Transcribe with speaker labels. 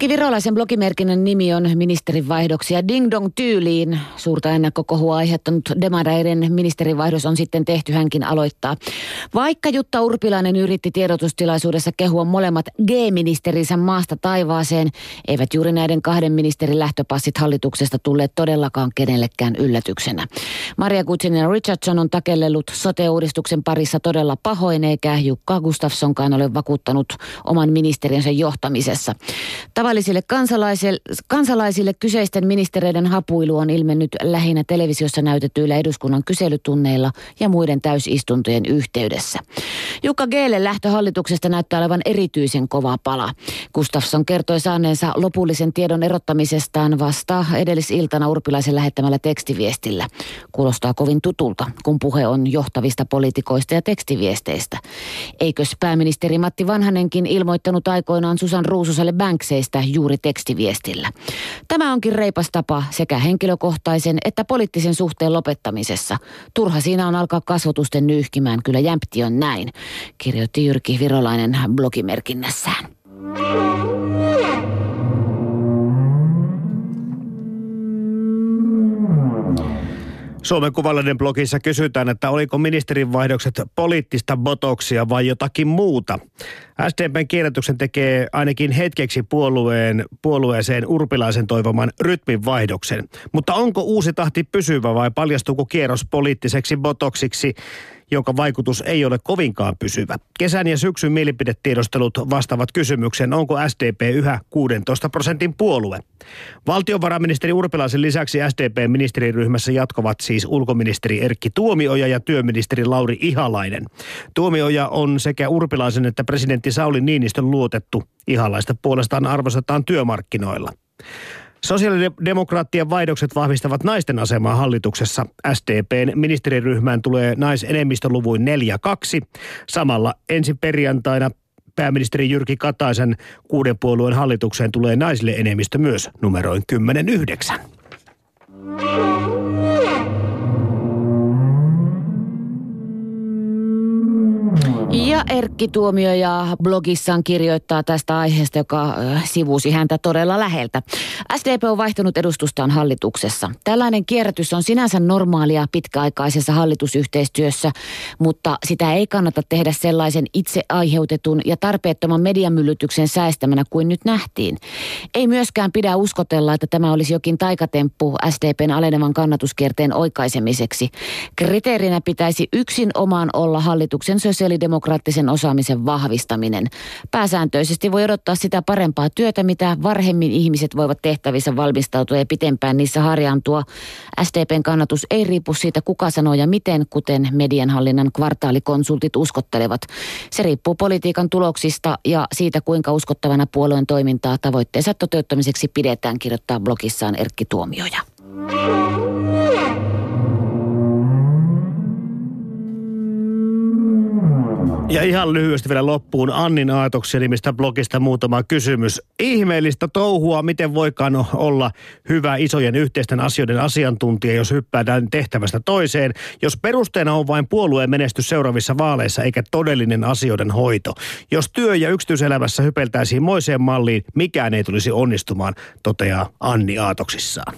Speaker 1: Jyrki Virolaisen blogimerkinnän nimi on ministerin vaihdoksia Ding Dong tyyliin. Suurta ennakkokohua aiheuttanut demareiden ministerinvaihdos on sitten tehty, hänkin aloittaa. Vaikka Jutta Urpilainen yritti tiedotustilaisuudessa kehua molemmat G-ministerinsä maasta taivaaseen, eivät juuri näiden kahden ministerin lähtöpassit hallituksesta tulleet todellakaan kenellekään yllätyksenä. Maria Gutsinen Richardson on takellellut sote-uudistuksen parissa todella pahoin, eikä Jukka Gustafssonkaan ole vakuuttanut oman ministeriönsä johtamisessa. Tavallisille kansalaisille, kansalaisille kyseisten ministereiden hapuilu on ilmennyt lähinnä televisiossa näytetyillä eduskunnan kyselytunneilla ja muiden täysistuntojen yhteydessä. Jukka Geelle lähtö hallituksesta näyttää olevan erityisen kova pala. Gustafsson kertoi saaneensa lopullisen tiedon erottamisestaan vasta edellisiltana Urpilaisen lähettämällä tekstiviestillä. Kuulostaa kovin tutulta, kun puhe on johtavista poliitikoista ja tekstiviesteistä. Eikös pääministeri Matti Vanhanenkin ilmoittanut aikoinaan Susan Ruususelle Bankseista juuri tekstiviestillä? Tämä onkin reipas tapa sekä henkilökohtaisen että poliittisen suhteen lopettamisessa. Turha siinä on alkaa kasvotusten nyyhkimään, kyllä jämpti on näin, kirjoitti Jyrki Virolainen blogimerkinnässään.
Speaker 2: Suomen Kuvallinen blogissa kysytään, että oliko ministerin vaihdokset poliittista botoksia vai jotakin muuta. SDPn kierrätyksen tekee ainakin hetkeksi puolueen, puolueeseen urpilaisen toivoman rytminvaihdoksen. Mutta onko uusi tahti pysyvä vai paljastuuko kierros poliittiseksi botoksiksi? Jonka vaikutus ei ole kovinkaan pysyvä. Kesän ja syksyn mielipidetiedostelut vastaavat kysymykseen, onko SDP yhä 16 prosentin puolue. Valtiovarainministeri Urpilaisen lisäksi SDP-ministeriryhmässä jatkavat siis ulkoministeri Erkki Tuomioja ja työministeri Lauri Ihalainen. Tuomioja on sekä Urpilaisen että presidentti Sauli Niinistön luotettu. Ihalaista puolestaan arvostetaan työmarkkinoilla. Sosiaalidemokraattien vaihdokset vahvistavat naisten asemaa hallituksessa. SDPn ministeriryhmään tulee naisenemmistöluvuin 4-2. Samalla ensi perjantaina pääministeri Jyrki Kataisen kuuden puolueen hallitukseen tulee naisille enemmistö myös numeroin 10-9.
Speaker 1: Ja Erkki Tuomioja blogissaan kirjoittaa tästä aiheesta, joka sivusi häntä todella läheltä. SDP on vaihtanut edustustaan hallituksessa. Tällainen kierrätys on sinänsä normaalia pitkäaikaisessa hallitusyhteistyössä, mutta sitä ei kannata tehdä sellaisen itse aiheutetun ja tarpeettoman mediamyllytyksen säästämänä kuin nyt nähtiin. Ei myöskään pidä uskotella, että tämä olisi jokin taikatemppu SDPn alenevan kannatuskierteen oikaisemiseksi. Kriteerinä pitäisi yksin omaan olla hallituksen sosiaalidemokraattisen osaamisen vahvistaminen. Pääsääntöisesti voi odottaa sitä parempaa työtä, mitä varhemmin ihmiset voivat tehtävissä valmistautua ja pitempään niissä harjaantua. SDPn kannatus ei riipu siitä, kuka sanoo ja miten, kuten medianhallinnan kvartaalikonsultit uskottelevat. Se riippuu politiikan tuloksista ja siitä, kuinka uskottavana puolueen toimintaa tavoitteensa toteuttamiseksi pidetään, kirjoittaa blogissaan Erkki Tuomioja.
Speaker 2: Ja ihan lyhyesti vielä loppuun Annin Aatoksen nimistä blogista muutama kysymys. Ihmeellistä touhua, miten voikaan olla hyvä isojen yhteisten asioiden asiantuntija, jos hyppäädään tehtävästä toiseen, jos perusteena on vain puolueen menestys seuraavissa vaaleissa eikä todellinen asioiden hoito. Jos työ- ja yksityiselämässä hypeltäisiin moiseen malliin, mikään ei tulisi onnistumaan, toteaa Anni Aatoksissaan.